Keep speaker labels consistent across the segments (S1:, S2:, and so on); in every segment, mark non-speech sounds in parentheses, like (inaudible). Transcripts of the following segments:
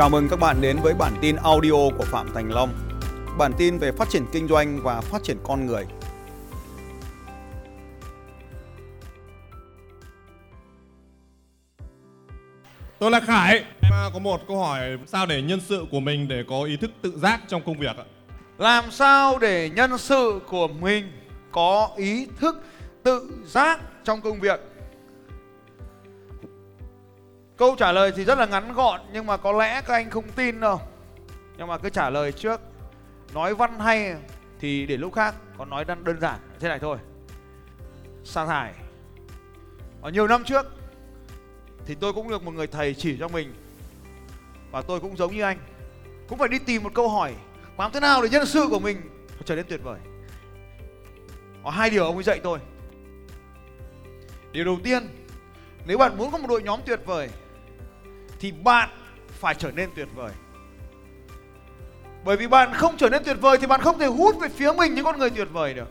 S1: Chào mừng các bạn đến với bản tin audio của Phạm Thành Long. Bản tin về phát triển kinh doanh và phát triển con người.
S2: Tôi là Khải. Mà có một câu hỏi sao để nhân sự của mình để có ý thức tự giác trong công việc ạ?
S3: Làm sao để nhân sự của mình có ý thức tự giác trong công việc? Câu trả lời thì rất là ngắn gọn nhưng mà có lẽ các anh không tin đâu. Nhưng mà cứ trả lời trước. Nói văn hay thì để lúc khác, còn nói đơn, đơn giản thế này thôi. Sa thải. Ở nhiều năm trước thì tôi cũng được một người thầy chỉ cho mình và tôi cũng giống như anh cũng phải đi tìm một câu hỏi làm thế nào để nhân sự của mình trở nên tuyệt vời có hai điều ông ấy dạy tôi điều đầu tiên nếu bạn muốn có một đội nhóm tuyệt vời thì bạn phải trở nên tuyệt vời. Bởi vì bạn không trở nên tuyệt vời thì bạn không thể hút về phía mình những con người tuyệt vời được.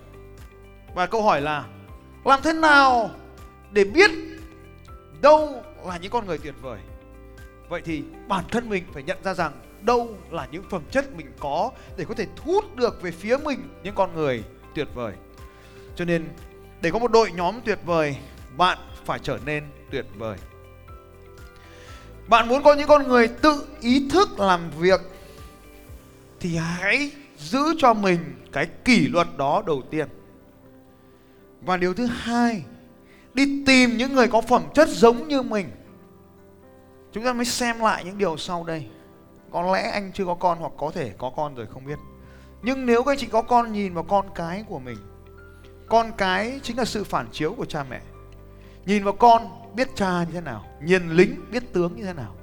S3: Và câu hỏi là, làm thế nào để biết đâu là những con người tuyệt vời? Vậy thì bản thân mình phải nhận ra rằng đâu là những phẩm chất mình có để có thể thu hút được về phía mình những con người tuyệt vời. Cho nên, để có một đội nhóm tuyệt vời, bạn phải trở nên tuyệt vời bạn muốn có những con người tự ý thức làm việc thì hãy giữ cho mình cái kỷ luật đó đầu tiên. Và điều thứ hai, đi tìm những người có phẩm chất giống như mình. Chúng ta mới xem lại những điều sau đây. Có lẽ anh chưa có con hoặc có thể có con rồi, không biết. Nhưng nếu các anh chị có con nhìn vào con cái của mình, con cái chính là sự phản chiếu của cha mẹ nhìn vào con, biết cha như thế nào, nhìn lính, biết tướng như thế nào.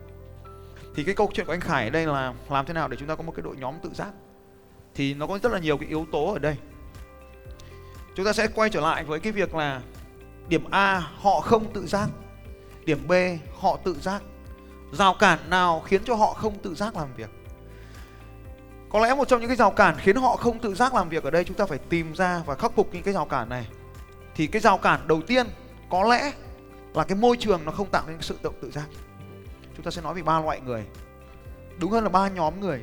S3: Thì cái câu chuyện của anh Khải ở đây là làm thế nào để chúng ta có một cái đội nhóm tự giác? Thì nó có rất là nhiều cái yếu tố ở đây. Chúng ta sẽ quay trở lại với cái việc là điểm A, họ không tự giác. Điểm B, họ tự giác. Rào cản nào khiến cho họ không tự giác làm việc? Có lẽ một trong những cái rào cản khiến họ không tự giác làm việc ở đây, chúng ta phải tìm ra và khắc phục những cái rào cản này. Thì cái rào cản đầu tiên có lẽ là cái môi trường nó không tạo nên sự tự tự giác. Chúng ta sẽ nói về ba loại người. Đúng hơn là ba nhóm người.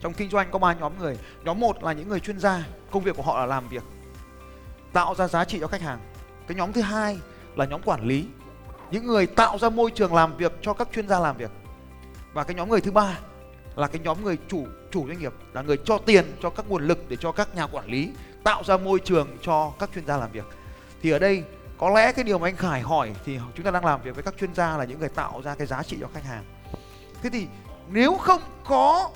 S3: Trong kinh doanh có ba nhóm người. Nhóm một là những người chuyên gia, công việc của họ là làm việc, tạo ra giá trị cho khách hàng. Cái nhóm thứ hai là nhóm quản lý, những người tạo ra môi trường làm việc cho các chuyên gia làm việc. Và cái nhóm người thứ ba là cái nhóm người chủ chủ doanh nghiệp, là người cho tiền cho các nguồn lực để cho các nhà quản lý tạo ra môi trường cho các chuyên gia làm việc. Thì ở đây có lẽ cái điều mà anh Khải hỏi thì chúng ta đang làm việc với các chuyên gia là những người tạo ra cái giá trị cho khách hàng. Thế thì nếu không có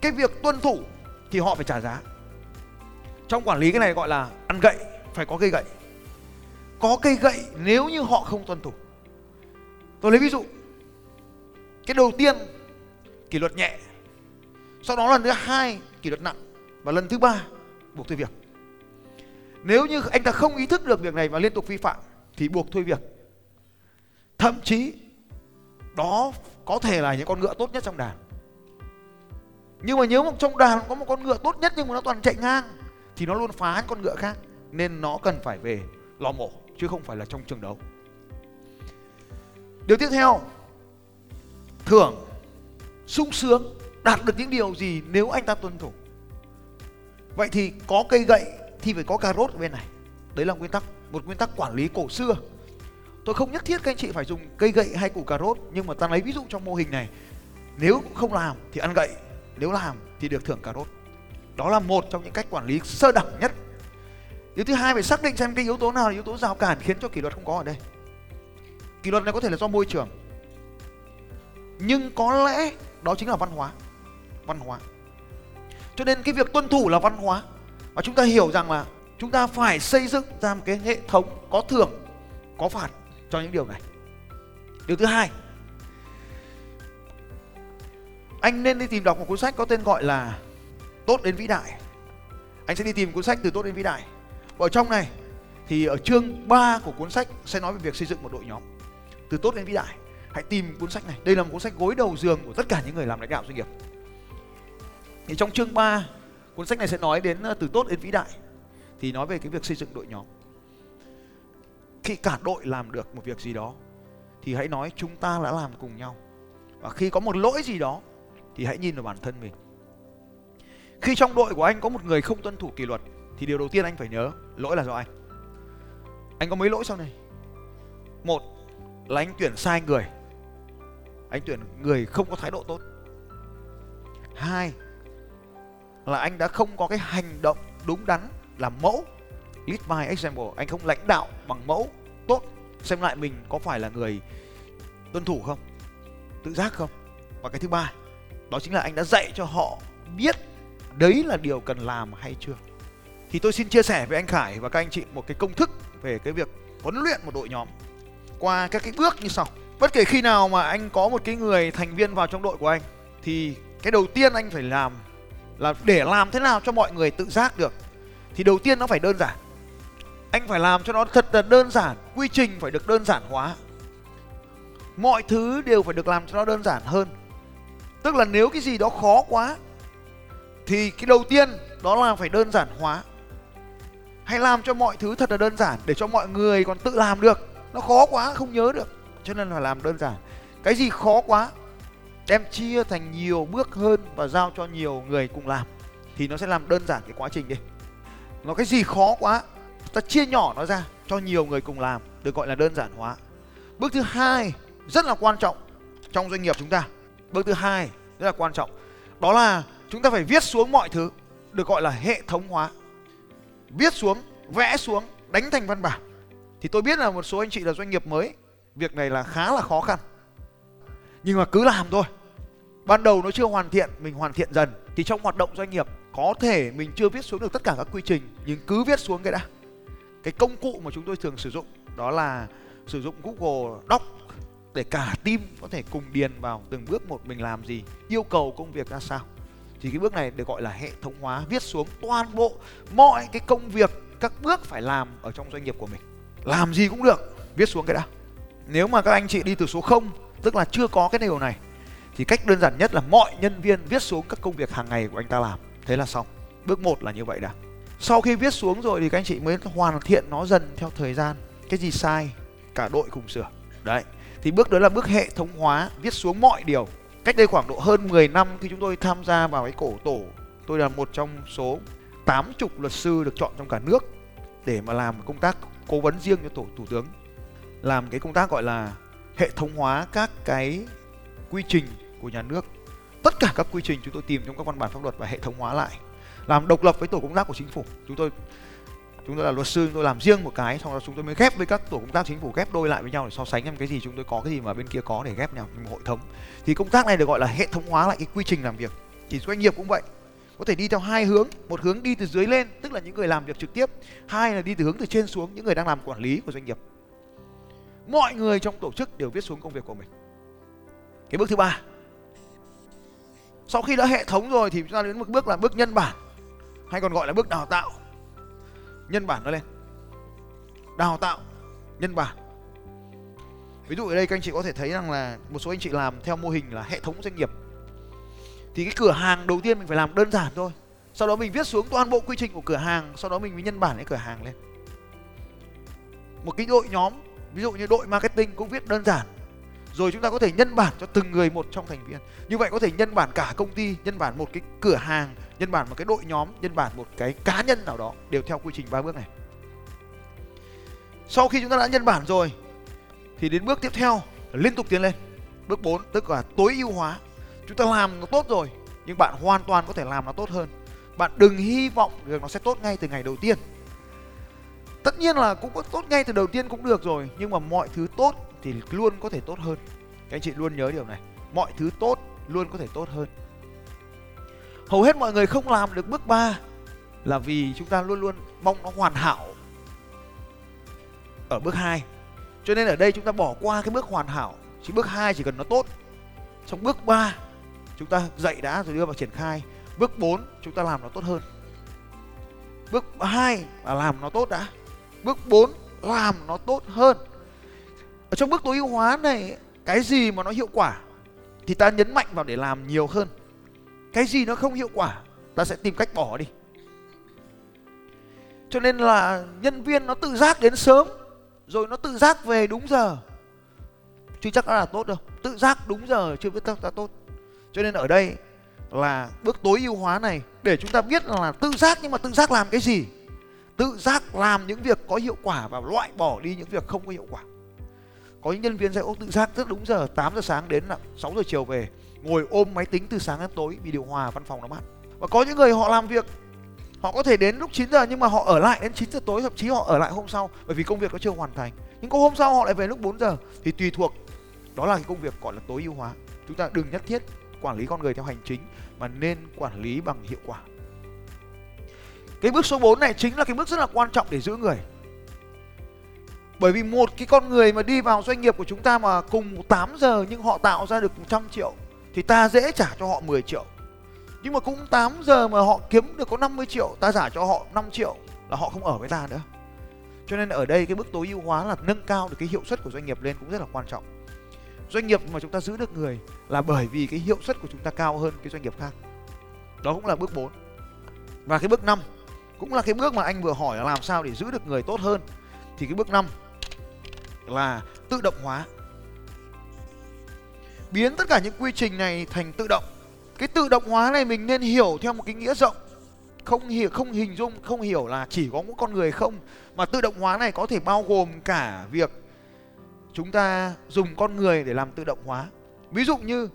S3: cái việc tuân thủ thì họ phải trả giá. Trong quản lý cái này gọi là ăn gậy, phải có cây gậy. Có cây gậy nếu như họ không tuân thủ. Tôi lấy ví dụ, cái đầu tiên, kỷ luật nhẹ. Sau đó lần thứ hai, kỷ luật nặng. Và lần thứ ba, buộc thôi việc nếu như anh ta không ý thức được việc này và liên tục vi phạm, thì buộc thôi việc. Thậm chí, đó có thể là những con ngựa tốt nhất trong đàn. Nhưng mà nếu một trong đàn có một con ngựa tốt nhất nhưng mà nó toàn chạy ngang, thì nó luôn phá những con ngựa khác, nên nó cần phải về lò mổ, chứ không phải là trong trường đấu. Điều tiếp theo, thưởng sung sướng đạt được những điều gì nếu anh ta tuân thủ? Vậy thì có cây gậy thì phải có cà rốt ở bên này. Đấy là nguyên tắc, một nguyên tắc quản lý cổ xưa. Tôi không nhất thiết các anh chị phải dùng cây gậy hay củ cà rốt, nhưng mà ta lấy ví dụ trong mô hình này. Nếu không làm thì ăn gậy, nếu làm thì được thưởng cà rốt. Đó là một trong những cách quản lý sơ đẳng nhất. Điều thứ hai, phải xác định xem cái yếu tố nào là yếu tố rào cản khiến cho kỷ luật không có ở đây. Kỷ luật này có thể là do môi trường. Nhưng có lẽ đó chính là văn hóa. Văn hóa. Cho nên cái việc tuân thủ là văn hóa và chúng ta hiểu rằng là chúng ta phải xây dựng ra một cái hệ thống có thưởng, có phạt cho những điều này. Điều thứ hai, anh nên đi tìm đọc một cuốn sách có tên gọi là tốt đến vĩ đại. Anh sẽ đi tìm cuốn sách từ tốt đến vĩ đại. Và ở trong này thì ở chương 3 của cuốn sách sẽ nói về việc xây dựng một đội nhóm. Từ tốt đến vĩ đại, hãy tìm cuốn sách này. Đây là một cuốn sách gối đầu giường của tất cả những người làm lãnh đạo doanh nghiệp. Thì trong chương 3 cuốn sách này sẽ nói đến ờ, từ tốt đến vĩ đại. Thì nói về cái việc xây dựng đội nhóm. Khi cả đội làm được một việc gì đó, thì hãy nói chúng ta đã làm cùng nhau. Và khi có một lỗi gì đó, thì hãy nhìn vào bản thân mình. Khi trong đội của anh có một người không tuân thủ kỷ luật, thì điều đầu tiên anh phải nhớ, lỗi là do anh. Anh có mấy lỗi sau này? Một là anh tuyển sai người. Anh tuyển người không có thái độ tốt. Hai là anh đã không có cái hành động đúng đắn làm mẫu. Lead by example, anh không lãnh đạo bằng mẫu. Tốt. Xem lại mình có phải là người tuân thủ không? Tự giác không? Và cái thứ ba, đó chính là anh đã dạy cho họ biết đấy là điều cần làm hay chưa. Thì tôi xin chia sẻ với anh Khải và các anh chị một cái công thức về cái việc huấn luyện một đội nhóm qua các cái bước như sau. Bất kể khi nào mà anh có một cái người thành viên vào trong đội của anh, thì cái đầu tiên anh phải làm là để làm thế nào cho mọi người tự giác được, thì đầu tiên nó phải đơn giản. Anh phải làm cho nó thật là đơn giản, quy trình phải được đơn giản hóa. Mọi thứ đều phải được làm cho nó đơn giản hơn. Tức là nếu cái gì đó khó quá, thì cái đầu tiên đó là phải đơn giản hóa. Hãy làm cho mọi thứ thật là đơn giản để cho mọi người còn tự làm được. Nó khó quá, không nhớ được. Cho nên là làm đơn giản. Cái gì khó quá đem chia thành nhiều bước hơn và giao cho nhiều người cùng làm, thì nó sẽ làm đơn giản cái quá trình đi. Nó cái gì khó quá, ta chia nhỏ nó ra cho nhiều người cùng làm, được gọi là đơn giản hóa. Bước thứ hai rất là quan trọng trong doanh nghiệp chúng ta. Bước thứ hai rất là quan trọng, đó là chúng ta phải viết xuống mọi thứ, được gọi là hệ thống hóa. Viết xuống, vẽ xuống, đánh thành văn bản. Thì tôi biết là một số anh chị là doanh nghiệp mới, việc này là khá là khó khăn. Nhưng mà cứ làm thôi ban đầu nó chưa hoàn thiện, mình hoàn thiện dần. Thì trong hoạt động doanh nghiệp, có thể mình chưa viết xuống được tất cả các quy trình, nhưng cứ viết xuống cái đã. Cái công cụ mà chúng tôi thường sử dụng, đó là sử dụng Google Doc để cả team có thể cùng điền vào từng bước một mình làm gì, yêu cầu công việc ra sao. Thì cái bước này được gọi là hệ thống hóa, viết xuống toàn bộ mọi cái công việc, các bước phải làm ở trong doanh nghiệp của mình. Làm gì cũng được, viết xuống cái đã. Nếu mà các anh chị đi từ số 0 tức là chưa có cái điều này thì cách đơn giản nhất là mọi nhân viên viết xuống các công việc hàng ngày của anh ta làm. Thế là xong. Bước một là như vậy đã. Sau khi viết xuống rồi thì các anh chị mới hoàn thiện nó dần theo thời gian. Cái gì sai, cả đội cùng sửa. Đấy. Thì bước đó là bước hệ thống hóa, viết xuống mọi điều. Cách đây khoảng độ hơn 10 năm khi chúng tôi tham gia vào cái cổ tổ, tôi là một trong số 80 luật sư được chọn trong cả nước để mà làm công tác cố vấn riêng cho tổ, thủ tướng. Làm cái công tác gọi là hệ thống hóa các cái quy trình của nhà nước. Tất cả các quy trình chúng tôi tìm trong các văn bản pháp luật và hệ thống hóa lại, làm độc lập với tổ công tác của chính phủ. Chúng tôi chúng tôi là luật sư, chúng tôi làm riêng một cái, xong rồi chúng tôi mới ghép với các tổ công tác chính phủ, ghép đôi lại với nhau để so sánh xem cái gì chúng tôi có, cái gì mà bên kia có để ghép nhau, một hội thống. Thì công tác này được gọi là hệ thống hóa lại cái quy trình làm việc. Thì doanh nghiệp cũng vậy, có thể đi theo hai hướng. Một hướng đi từ dưới lên, tức là những người làm việc trực tiếp. Hai là đi từ hướng từ trên xuống, những người đang làm quản lý của doanh nghiệp. Mọi người trong tổ chức đều viết xuống công việc của mình. Cái bước thứ ba sau khi đã hệ thống rồi thì chúng ta đến một bước là bước nhân bản, hay còn gọi là bước đào tạo. Nhân bản nó lên. Đào tạo, nhân bản. Ví dụ ở đây các anh chị có thể thấy rằng là một số anh chị làm theo mô hình là hệ thống doanh nghiệp. Thì cái cửa hàng đầu tiên mình phải làm đơn giản thôi. Sau đó mình viết xuống toàn bộ quy trình của cửa hàng, sau đó mình mới nhân bản cái cửa hàng lên. Một cái đội nhóm, ví dụ như đội marketing cũng viết đơn giản rồi chúng ta có thể nhân bản cho từng người một trong thành viên. Như vậy có thể nhân bản cả công ty, nhân bản một cái cửa hàng, nhân bản một cái đội nhóm, nhân bản một cái cá nhân nào đó đều theo quy trình ba bước này. Sau khi chúng ta đã nhân bản rồi, thì đến bước tiếp theo, liên tục tiến lên. Bước 4 tức là tối ưu hóa. Chúng ta làm nó tốt rồi, nhưng bạn hoàn toàn có thể làm nó tốt hơn. Bạn đừng hy vọng được nó sẽ tốt ngay từ ngày đầu tiên tất nhiên là cũng có tốt ngay từ đầu tiên cũng được rồi, nhưng mà mọi thứ tốt thì luôn có thể tốt hơn. Các anh chị luôn nhớ điều này, mọi thứ tốt luôn có thể tốt hơn. Hầu hết mọi người không làm được bước 3 là vì chúng ta luôn luôn mong nó hoàn hảo ở bước 2 cho nên ở đây chúng ta bỏ qua cái bước hoàn hảo chỉ bước 2 chỉ cần nó tốt. Trong bước 3 chúng ta dạy đã rồi đưa vào triển khai. Bước 4 chúng ta làm nó tốt hơn. Bước 2 là làm nó tốt đã bước 4 làm nó tốt hơn. Ở trong bước tối ưu hóa này, cái gì mà nó hiệu quả thì ta nhấn mạnh vào để làm nhiều hơn. Cái gì nó không hiệu quả, ta sẽ tìm cách bỏ đi. Cho nên là nhân viên nó tự giác đến sớm, rồi nó tự giác về đúng giờ. Chưa chắc đã là tốt đâu, tự giác đúng giờ chưa biết chắc tốt. Cho nên ở đây là bước tối ưu hóa này, để chúng ta biết là tự giác nhưng mà tự giác làm cái gì tự giác làm những việc có hiệu quả và loại bỏ đi những việc không có hiệu quả. Có những nhân viên sẽ tự giác rất đúng giờ 8 giờ sáng đến là 6 giờ chiều về, ngồi ôm máy tính từ sáng đến tối vì điều hòa văn phòng nó mát. Và có những người họ làm việc, họ có thể đến lúc 9 giờ nhưng mà họ ở lại đến 9 giờ tối, thậm chí họ ở lại hôm sau bởi vì công việc nó chưa hoàn thành. Nhưng có hôm sau họ lại về lúc 4 giờ thì tùy thuộc, đó là cái công việc gọi là tối ưu hóa. Chúng ta đừng nhất thiết quản lý con người theo hành chính mà nên quản lý bằng hiệu quả cái bước số 4 này chính là cái bước rất là quan trọng để giữ người bởi vì một cái con người mà đi vào doanh nghiệp của chúng ta mà cùng 8 giờ nhưng họ tạo ra được 100 triệu thì ta dễ trả cho họ 10 triệu. Nhưng mà cũng 8 giờ mà họ kiếm được có 50 triệu, ta trả cho họ 5 triệu là họ không ở với ta nữa. Cho nên ở đây cái bước tối ưu hóa là nâng cao được cái hiệu suất của doanh nghiệp lên cũng rất là quan trọng. Doanh nghiệp mà chúng ta giữ được người là bởi vì cái hiệu suất của chúng ta cao hơn cái doanh nghiệp khác. Đó cũng là bước 4. Và cái bước 5 cũng là cái bước mà anh vừa hỏi là làm sao để giữ được người tốt hơn. Thì cái bước 5 là tự động hóa. Biến tất cả những quy trình này thành tự động. Cái tự động hóa này mình nên hiểu theo một cái nghĩa rộng. Không hiểu không hình dung, không hiểu là chỉ có một con người không. Mà tự động hóa này có thể bao gồm cả việc chúng ta dùng con người để làm tự động hóa. Ví dụ như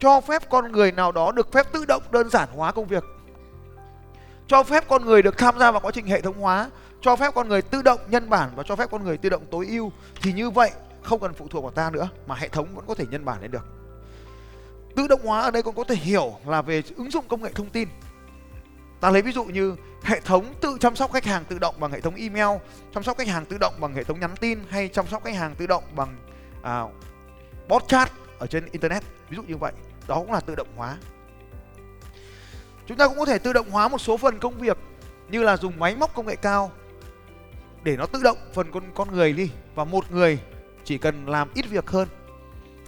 S3: cho phép con người nào đó được phép tự động, đơn giản hóa công việc cho phép con người được tham gia vào quá trình hệ thống hóa cho phép con người tự động nhân bản và cho phép con người tự động tối ưu. Thì như vậy không cần phụ thuộc vào ta nữa mà hệ thống vẫn có thể nhân bản lên được. Tự động hóa ở đây cũng có thể hiểu là về ứng dụng công nghệ thông tin. Ta lấy ví dụ như hệ thống tự chăm sóc khách hàng tự động bằng hệ thống email chăm sóc khách hàng tự động bằng hệ thống nhắn tin hay chăm sóc khách hàng tự động bằng à, bot chat ở trên internet. Ví dụ như vậy đó cũng là tự động hóa chúng ta cũng có thể tự động hóa một số phần công việc, như là dùng máy móc công nghệ cao để nó tự động phần con con người đi, và một người chỉ cần làm ít việc hơn.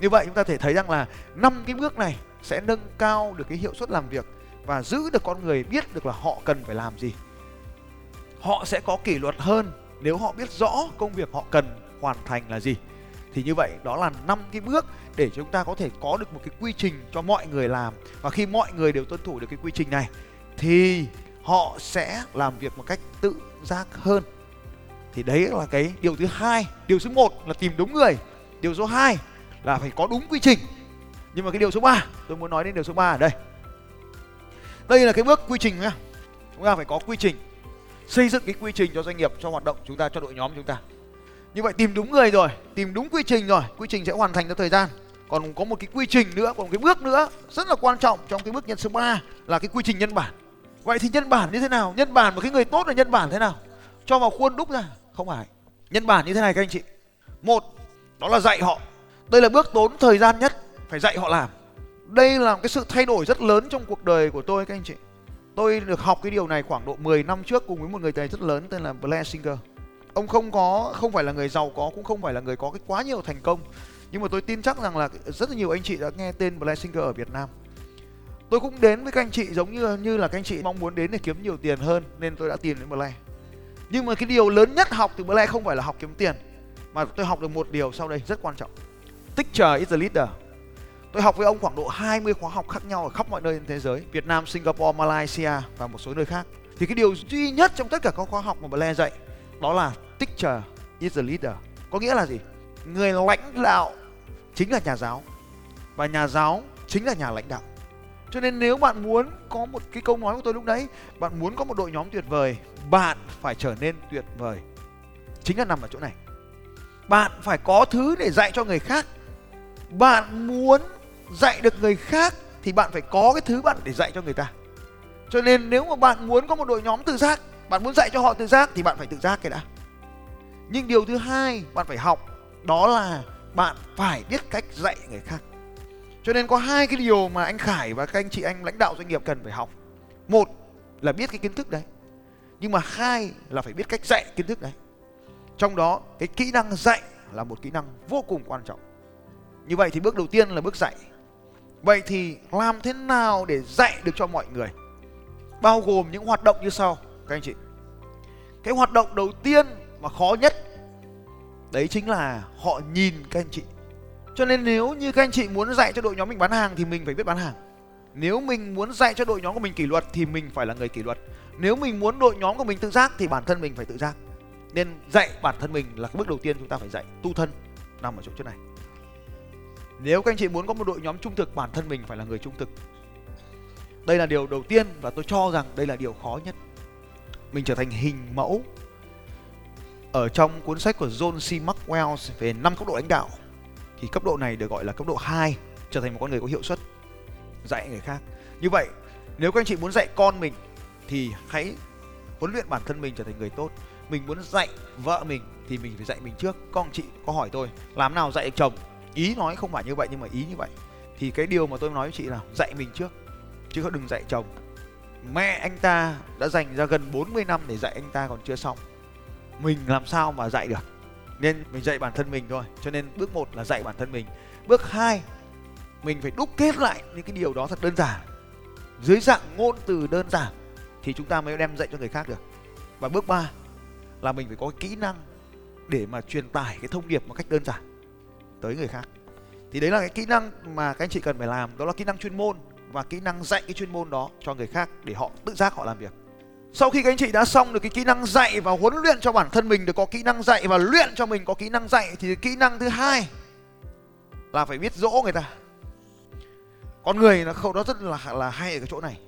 S3: Như vậy chúng ta thể thấy rằng là năm cái bước này sẽ nâng cao được cái hiệu suất làm việc và giữ được con người biết được là họ cần phải làm gì. Họ sẽ có kỷ luật hơn nếu họ biết rõ công việc họ cần hoàn thành là gì thì như vậy, đó là năm cái bước để chúng ta có thể có được một cái quy trình cho mọi người làm. Và khi mọi người đều tuân thủ được cái quy trình này, thì họ sẽ làm việc một cách tự giác hơn. Thì đấy là cái điều thứ hai. Điều số 1 là tìm đúng người. Điều số 2 là phải có đúng quy trình. Nhưng mà cái điều số 3 tôi muốn nói đến điều số 3 ở đây. Đây là cái bước quy trình nhá. Chúng ta phải có quy trình. Xây dựng cái quy trình cho doanh nghiệp, cho hoạt động chúng ta, cho đội nhóm chúng ta như vậy tìm đúng người rồi, tìm đúng quy trình rồi, quy trình sẽ hoàn thành theo thời gian. Còn có một cái quy trình nữa, còn một cái bước nữa rất là quan trọng trong cái bước nhân số 3 là cái quy trình nhân bản. Vậy thì nhân bản như thế nào? Nhân bản một cái người tốt là nhân bản thế nào? Cho vào khuôn đúc ra. Không phải. Nhân bản như thế này các anh chị. Một, đó là dạy họ. Đây là bước tốn thời gian nhất. Phải dạy họ làm. Đây là cái sự thay đổi rất lớn trong cuộc đời của tôi các anh chị. Tôi được học cái điều này khoảng độ 10 năm trước cùng với một người thầy rất lớn tên là Blair Singer ông không có, không phải là người giàu có, cũng không phải là người có cái quá nhiều thành công. Nhưng mà tôi tin chắc rằng là rất là nhiều anh chị đã nghe tên Blessinger ở Việt Nam. Tôi cũng đến với các anh chị giống như như là các anh chị mong muốn đến để kiếm nhiều tiền hơn, nên tôi đã tìm đến Blair. Nhưng mà cái điều lớn nhất học từ Blair không phải là học kiếm tiền, mà tôi học được một điều sau đây rất quan trọng. Teacher is the leader. Tôi học với ông khoảng độ 20 khóa học khác nhau ở khắp mọi nơi trên thế giới, Việt Nam, Singapore, Malaysia và một số nơi khác. Thì cái điều duy nhất trong tất cả các khóa học mà Blair dạy đó là teacher is the leader. Có nghĩa là gì? Người lãnh đạo chính là nhà giáo. Và nhà giáo chính là nhà lãnh đạo. Cho nên nếu bạn muốn có một cái câu nói của tôi lúc đấy bạn muốn có một đội nhóm tuyệt vời, bạn phải trở nên tuyệt vời. Chính là nằm ở chỗ này. Bạn phải có thứ để dạy cho người khác. Bạn muốn dạy được người khác thì bạn phải có cái thứ bạn để dạy cho người ta. Cho nên nếu mà bạn muốn có một đội nhóm tự giác bạn muốn dạy cho họ tự giác thì bạn phải tự giác cái đã. Nhưng điều thứ hai bạn phải học, đó là bạn phải biết cách dạy người khác. Cho nên có hai cái điều mà anh Khải và các anh chị, anh lãnh đạo doanh nghiệp cần phải học. Một là biết cái kiến thức đấy, nhưng mà hai là phải biết cách dạy kiến thức đấy. Trong đó, cái kỹ năng dạy là một kỹ năng vô cùng quan trọng. Như vậy thì bước đầu tiên là bước dạy. Vậy thì làm thế nào để dạy được cho mọi người? Bao gồm những hoạt động như sau các anh chị. Cái hoạt động đầu tiên mà khó nhất, đấy chính là họ nhìn các anh chị. Cho nên nếu như các anh chị muốn dạy cho đội nhóm mình bán hàng thì mình phải biết bán hàng. Nếu mình muốn dạy cho đội nhóm của mình kỷ luật thì mình phải là người kỷ luật. Nếu mình muốn đội nhóm của mình tự giác thì bản thân mình phải tự giác. Nên dạy bản thân mình là cái bước đầu tiên chúng ta phải dạy, tu thân, nằm ở chỗ chỗ này. Nếu các anh chị muốn có một đội nhóm trung thực, bản thân mình phải là người trung thực. Đây là điều đầu tiên và tôi cho rằng đây là điều khó nhất mình trở thành hình mẫu ở trong cuốn sách của John C. Maxwell về năm cấp độ lãnh đạo. Thì cấp độ này được gọi là cấp độ 2 trở thành một con người có hiệu suất dạy người khác. Như vậy, nếu các anh chị muốn dạy con mình, thì hãy huấn luyện bản thân mình trở thành người tốt. Mình muốn dạy vợ mình, thì mình phải dạy mình trước. Con chị có hỏi tôi, làm nào dạy chồng? Ý nói không phải như vậy, nhưng mà ý như vậy. Thì cái điều mà tôi nói với chị là dạy mình trước, chứ không đừng dạy chồng mẹ anh ta đã dành ra gần 40 năm để dạy anh ta còn chưa xong. Mình làm sao mà dạy được? Nên mình dạy bản thân mình thôi, cho nên bước một là dạy bản thân mình. Bước hai, mình phải đúc kết lại những cái điều đó thật đơn giản. Dưới dạng ngôn từ đơn giản thì chúng ta mới đem dạy cho người khác được. Và bước ba là mình phải có kỹ năng để mà truyền tải cái thông điệp một cách đơn giản tới người khác. Thì đấy là cái kỹ năng mà các anh chị cần phải làm, đó là kỹ năng chuyên môn và kỹ năng dạy cái chuyên môn đó cho người khác để họ tự giác họ làm việc. Sau khi các anh chị đã xong được cái kỹ năng dạy và huấn luyện cho bản thân mình, được có kỹ năng dạy và luyện cho mình có kỹ năng dạy, thì kỹ năng thứ hai là phải biết dỗ người ta. Con người nó khâu đó rất là là hay ở cái chỗ này.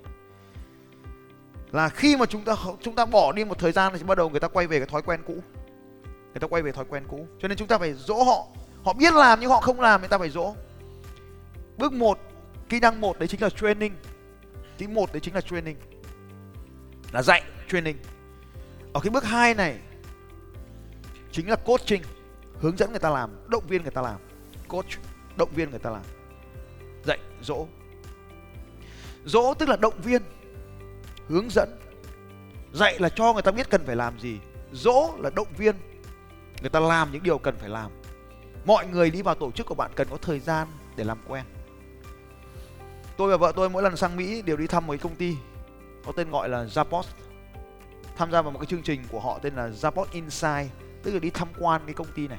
S3: Là khi mà chúng ta chúng ta bỏ đi một thời gian thì bắt đầu người ta quay về cái thói quen cũ. Người ta quay về thói quen cũ. Cho nên chúng ta phải dỗ họ. Họ biết làm nhưng họ không làm người ta phải dỗ. Bước một kỹ năng một đấy chính là training. Kỹ một đấy chính là training. Là dạy, training. Ở cái bước hai này, chính là coaching, hướng dẫn người ta làm, động viên người ta làm. Coach, động viên người ta làm. Dạy, dỗ. Dỗ tức là động viên, hướng dẫn. Dạy là cho người ta biết cần phải làm gì. Dỗ là động viên, người ta làm những điều cần phải làm. Mọi người đi vào tổ chức của bạn cần có thời gian để làm quen tôi và vợ tôi mỗi lần sang mỹ đều đi thăm một cái công ty có tên gọi là Zappos tham gia vào một cái chương trình của họ tên là Zappos Insight, tức là đi tham quan cái công ty này.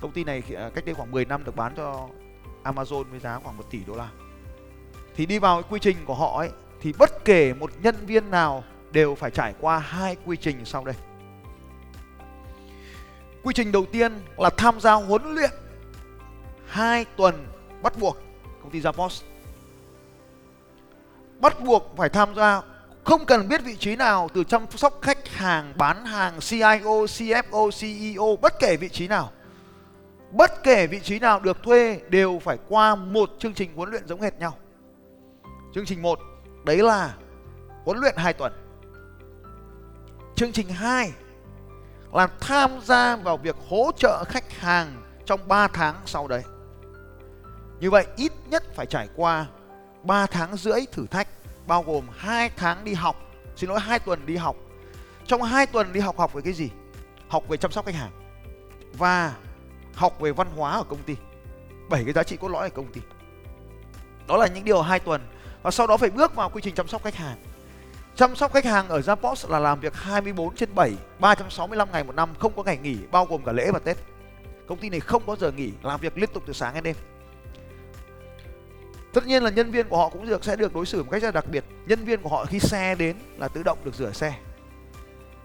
S3: Công ty này à, cách đây khoảng 10 năm được bán cho Amazon với giá khoảng 1 tỷ đô la. Thì đi vào cái quy trình của họ ấy, thì bất kể một nhân viên nào đều phải trải qua hai quy trình sau đây. Quy trình đầu tiên là tham gia huấn luyện hai tuần bắt buộc công ty Zappos bắt buộc phải tham gia, không cần biết vị trí nào từ chăm sóc khách hàng, bán hàng CIO CFO CEO bất kể vị trí nào. Bất kể vị trí nào được thuê đều phải qua một chương trình huấn luyện giống hệt nhau. Chương trình 1 đấy là huấn luyện 2 tuần. Chương trình 2 là tham gia vào việc hỗ trợ khách hàng trong 3 tháng sau đấy. Như vậy, ít nhất phải trải qua 3 tháng rưỡi thử thách bao gồm 2 tháng đi học, xin lỗi 2 tuần đi học. Trong 2 tuần đi học học về cái gì? Học về chăm sóc khách hàng và học về văn hóa ở công ty. bảy cái giá trị cốt lõi ở công ty. Đó là những điều 2 tuần và sau đó phải bước vào quy trình chăm sóc khách hàng. Chăm sóc khách hàng ở Zappos là làm việc 24 trên 7, 365 ngày một năm, không có ngày nghỉ, bao gồm cả lễ và Tết. Công ty này không có giờ nghỉ, làm việc liên tục từ sáng đến đêm tất nhiên là nhân viên của họ cũng được, sẽ được đối xử một cách rất là đặc biệt. Nhân viên của họ khi xe đến là tự động được rửa xe.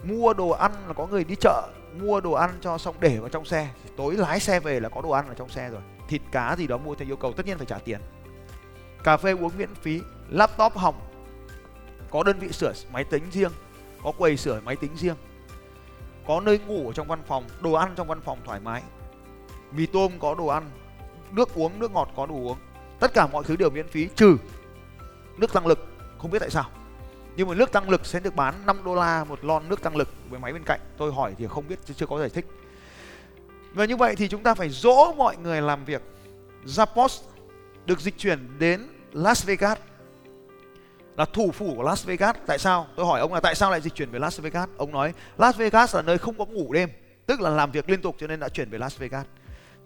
S3: Mua đồ ăn là có người đi chợ, mua đồ ăn cho xong để vào trong xe. Tối lái xe về là có đồ ăn ở trong xe rồi. Thịt cá gì đó mua theo yêu cầu, tất nhiên phải trả tiền. Cà phê uống miễn phí, laptop hỏng. Có đơn vị sửa máy tính riêng, có quầy sửa máy tính riêng. Có nơi ngủ ở trong văn phòng, đồ ăn trong văn phòng thoải mái. Mì tôm có đồ ăn, nước uống, nước ngọt có đồ uống tất cả mọi thứ đều miễn phí, trừ nước tăng lực. Không biết tại sao. Nhưng mà nước tăng lực sẽ được bán 5 đô la một lon nước tăng lực với máy bên cạnh. Tôi hỏi thì không biết chưa có giải thích. Và như vậy thì chúng ta phải dỗ mọi người làm việc. Zappos được dịch chuyển đến Las Vegas. Là thủ phủ của Las Vegas. Tại sao? Tôi hỏi ông là tại sao lại dịch chuyển về Las Vegas? Ông nói, Las Vegas là nơi không có ngủ đêm. Tức là làm việc liên tục cho nên đã chuyển về Las Vegas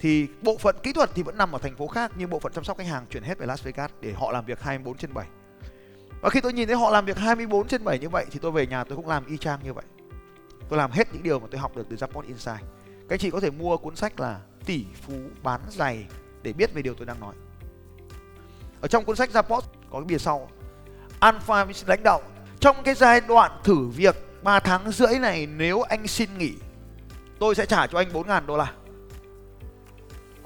S3: thì bộ phận kỹ thuật thì vẫn nằm ở thành phố khác, nhưng bộ phận chăm sóc khách hàng chuyển hết về Las Vegas để họ làm việc 24 trên 7. Và khi tôi nhìn thấy họ làm việc 24 trên 7 như vậy thì tôi về nhà tôi cũng làm y chang như vậy. Tôi làm hết những điều mà tôi học được từ Japan Insight. Các anh chị có thể mua cuốn sách là tỷ phú bán giày để biết về điều tôi đang nói. Ở trong cuốn sách Rapport có cái bìa sau Alpha với lãnh đạo, trong cái giai đoạn thử việc 3 tháng rưỡi này, nếu anh xin nghỉ, tôi sẽ trả cho anh 4.000 đô la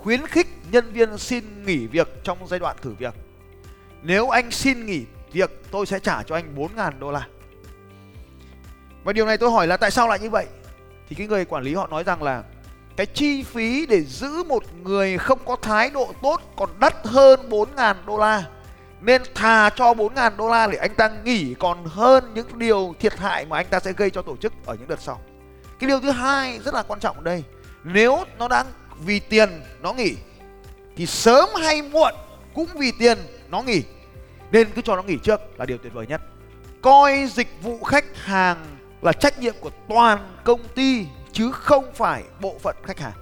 S3: khuyến khích nhân viên xin nghỉ việc trong giai đoạn thử việc nếu anh xin nghỉ việc, tôi sẽ trả cho anh 4.000 đô la và điều này tôi hỏi là tại sao lại như vậy thì cái người quản lý họ nói rằng là cái chi phí để giữ một người không có thái độ tốt còn đắt hơn 4.000 đô la nên thà cho 4.000 đô la để anh ta nghỉ còn hơn những điều thiệt hại mà anh ta sẽ gây cho tổ chức ở những đợt sau. Cái điều thứ hai rất là quan trọng ở đây. Nếu nó đang vì tiền, nó nghỉ thì sớm hay muộn cũng vì tiền, nó nghỉ. Nên cứ cho nó nghỉ trước là điều tuyệt vời nhất. Coi dịch vụ khách hàng là trách nhiệm của toàn công ty, chứ không phải bộ phận khách hàng.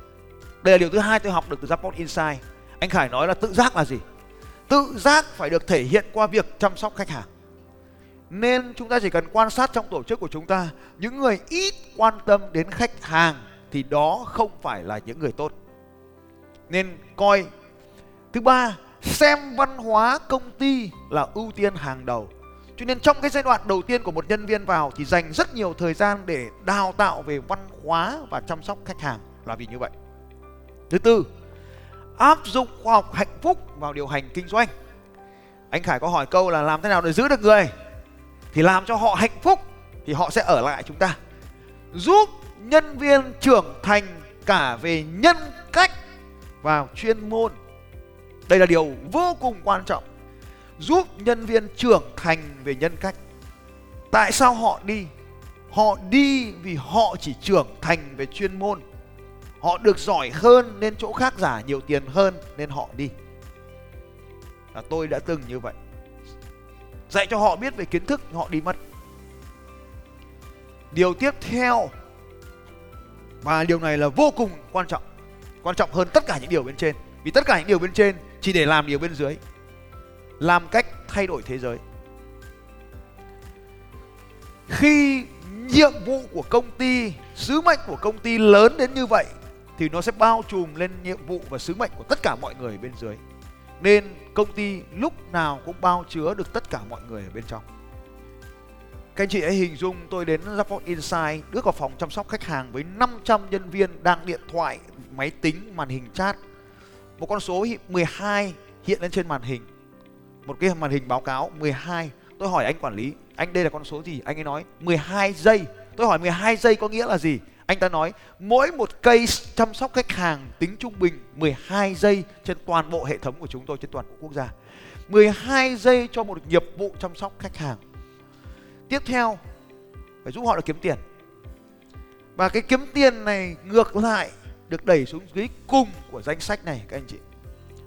S3: Đây là điều thứ hai tôi học được từ Rapport Insight. Anh Khải nói là tự giác là gì? tự giác phải được thể hiện qua việc chăm sóc khách hàng nên chúng ta chỉ cần quan sát trong tổ chức của chúng ta, những người ít quan tâm đến khách hàng thì đó không phải là những người tốt nên coi. Thứ ba, xem văn hóa công ty là ưu tiên hàng đầu. Cho nên trong cái giai đoạn đầu tiên của một nhân viên vào thì dành rất nhiều thời gian để đào tạo về văn hóa và chăm sóc khách hàng là vì như vậy. Thứ tư, áp dụng khoa học hạnh phúc vào điều hành kinh doanh. Anh khải có hỏi câu là làm thế nào để giữ được người? Thì làm cho họ hạnh phúc thì họ sẽ ở lại chúng ta. Giúp nhân viên trưởng thành cả về nhân cách vào chuyên môn. Đây là điều vô cùng quan trọng, giúp nhân viên trưởng thành về nhân cách. Tại sao họ đi? Họ đi vì họ chỉ trưởng thành về chuyên môn. Họ được giỏi hơn nên chỗ khác giả nhiều tiền hơn nên họ đi. Là tôi đã từng như vậy. Dạy cho họ biết về kiến thức, họ đi mất. Điều tiếp theo, và điều này là vô cùng quan trọng quan trọng hơn tất cả những điều bên trên. Vì tất cả những điều bên trên chỉ để làm điều bên dưới. Làm cách thay đổi thế giới. Khi nhiệm vụ của công ty sứ mệnh của công ty lớn đến như vậy thì nó sẽ bao trùm lên nhiệm vụ và sứ mệnh của tất cả mọi người bên dưới. Nên công ty lúc nào cũng bao chứa được tất cả mọi người ở bên trong. Các anh chị hãy hình dung tôi đến Rapport Insight bước vào phòng chăm sóc khách hàng với 500 nhân viên đang điện thoại, máy tính, màn hình chat. Một con số 12 hiện lên trên màn hình. Một cái màn hình báo cáo 12. Tôi hỏi anh quản lý, anh đây là con số gì? Anh ấy nói 12 giây. Tôi hỏi 12 giây có nghĩa là gì? Anh ta nói mỗi một case chăm sóc khách hàng tính trung bình 12 giây trên toàn bộ hệ thống của chúng tôi trên toàn bộ quốc gia. 12 giây cho một nghiệp vụ chăm sóc khách hàng. Tiếp theo phải giúp họ được kiếm tiền. Và cái kiếm tiền này ngược lại được đẩy xuống dưới cùng của danh sách này các anh chị.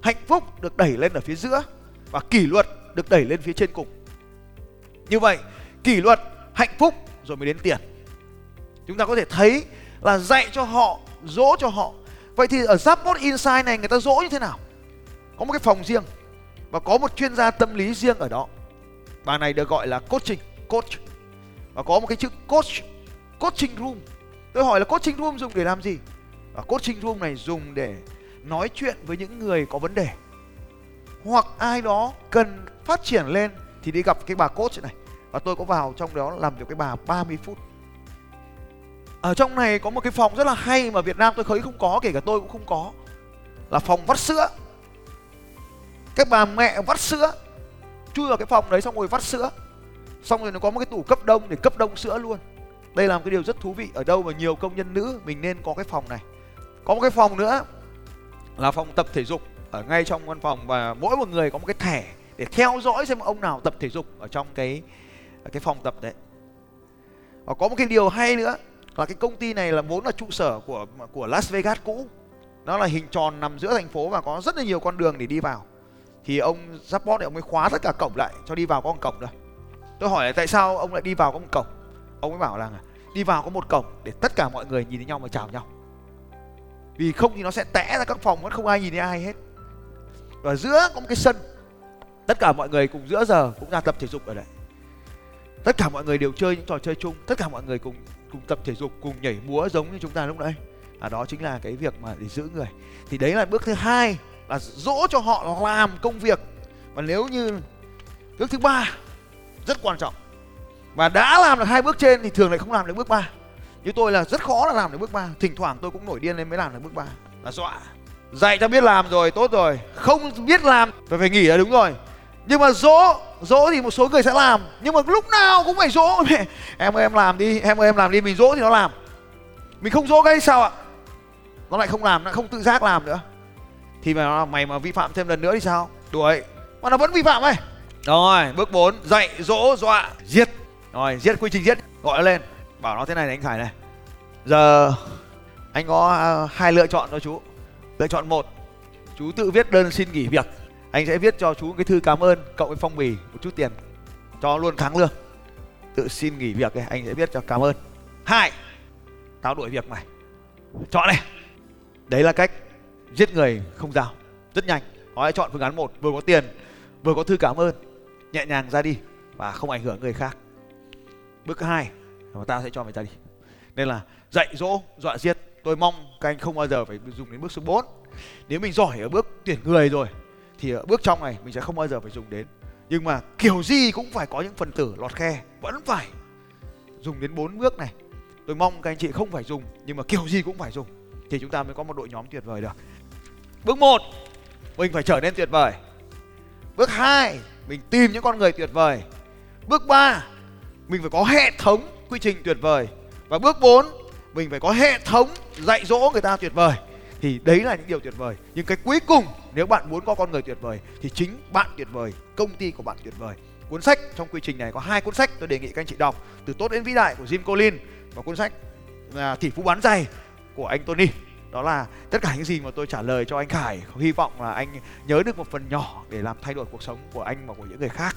S3: Hạnh phúc được đẩy lên ở phía giữa và kỷ luật được đẩy lên phía trên cùng. Như vậy, kỷ luật, hạnh phúc rồi mới đến tiền. Chúng ta có thể thấy là dạy cho họ dỗ cho họ. Vậy thì ở zappos Insight này người ta dỗ như thế nào? Có một cái phòng riêng và có một chuyên gia tâm lý riêng ở đó. Bà này được gọi là coaching coach. Và có một cái chữ coach coaching room. Tôi hỏi là coaching room dùng để làm gì? Và coaching room này dùng để nói chuyện với những người có vấn đề. Hoặc ai đó cần phát triển lên thì đi gặp cái bà coach này. Và tôi có vào trong đó làm việc với bà 30 phút. Ở trong này có một cái phòng rất là hay mà Việt Nam tôi thấy không có, kể cả tôi cũng không có. Là phòng vắt sữa. Các bà mẹ vắt sữa. Chui vào cái phòng đấy xong rồi vắt sữa. Xong rồi nó có một cái tủ cấp đông để cấp đông sữa luôn. Đây là một cái điều rất thú vị. Ở đâu mà nhiều công nhân nữ mình nên có cái phòng này có một cái phòng nữa là phòng tập thể dục. Ở ngay trong văn phòng và mỗi một người có một cái thẻ để theo dõi xem ông nào tập thể dục ở trong cái cái phòng tập đấy. Và có một cái điều hay nữa là cái công ty này là vốn là trụ sở của của Las Vegas cũ. Nó là hình tròn nằm giữa thành phố và có rất là nhiều con đường để đi vào. Thì ông Zapport này ông mới khóa tất cả cổng lại cho đi vào có một cổng thôi. Tôi hỏi là tại sao ông lại đi vào có một cổng? Ông ấy bảo là đi vào có một cổng để tất cả mọi người nhìn thấy nhau và chào nhau vì không thì nó sẽ tẽ ra các phòng vẫn không ai nhìn thấy ai hết. Và giữa có một cái sân, tất cả mọi người cùng giữa giờ cũng ra tập thể dục ở đây. Tất cả mọi người đều chơi những trò chơi chung, tất cả mọi người cùng cùng tập thể dục, cùng nhảy múa giống như chúng ta lúc nãy. À đó chính là cái việc mà để giữ người. Thì đấy là bước thứ hai, là dỗ cho họ làm công việc. Và nếu như bước thứ ba, rất quan trọng. Và đã làm được hai bước trên thì thường lại không làm được bước ba như tôi là rất khó là làm được bước ba. Thỉnh thoảng tôi cũng nổi điên lên mới làm được bước ba. Là dọa. Dạy cho biết làm rồi tốt rồi. Không biết làm phải phải nghỉ là đúng rồi. Nhưng mà dỗ dỗ thì một số người sẽ làm. Nhưng mà lúc nào cũng phải dỗ. (laughs) Em ơi em làm đi em ơi em làm đi mình dỗ thì nó làm. Mình không dỗ cái sao ạ? Nó lại không làm nó không tự giác làm nữa. Thì mà mày mà vi phạm thêm lần nữa thì sao? Đuổi mà nó vẫn vi phạm ấy. Rồi bước 4 dạy dỗ dọa giết. Rồi giết quy trình giết. Gọi nó lên bảo nó thế này này anh khải này. Giờ anh có à, hai lựa chọn cho chú. Lựa chọn một chú tự viết đơn xin nghỉ việc. Anh sẽ viết cho chú cái thư cảm ơn cộng với phong bì một chút tiền. Cho luôn tháng lương. Tự xin nghỉ việc ấy, anh sẽ viết cho cảm ơn. Hai tao đuổi việc mày. Chọn này. Đấy là cách giết người không giao. Rất nhanh. Có hãy chọn phương án một vừa có tiền vừa có thư cảm ơn nhẹ nhàng ra đi và không ảnh hưởng người khác. Bước hai và ta sẽ cho mày ra đi. Nên là dạy dỗ, dọa giết. Tôi mong các anh không bao giờ phải dùng đến bước số 4 nếu mình giỏi ở bước tuyển người rồi, thì ở bước trong này mình sẽ không bao giờ phải dùng đến. Nhưng mà kiểu gì cũng phải có những phần tử lọt khe. Vẫn phải dùng đến bốn bước này. Tôi mong các anh chị không phải dùng, nhưng mà kiểu gì cũng phải dùng. Thì chúng ta mới có một đội nhóm tuyệt vời được. Bước một, mình phải trở nên tuyệt vời. Bước hai, mình tìm những con người tuyệt vời. Bước ba, mình phải có hệ thống quy trình tuyệt vời. Và bước 4 mình phải có hệ thống dạy dỗ người ta tuyệt vời. Thì đấy là những điều tuyệt vời. Nhưng cái cuối cùng, nếu bạn muốn có con người tuyệt vời, thì chính bạn tuyệt vời, công ty của bạn tuyệt vời. Cuốn sách, trong quy trình này có hai cuốn sách tôi đề nghị các anh chị đọc. Từ tốt đến vĩ đại của Jim Collins và cuốn sách là tỷ phú bán giày của anh Tony. Đó là tất cả những gì mà tôi trả lời cho anh Khải. Hy vọng là anh nhớ được một phần nhỏ để làm thay đổi cuộc sống của anh và của những người khác.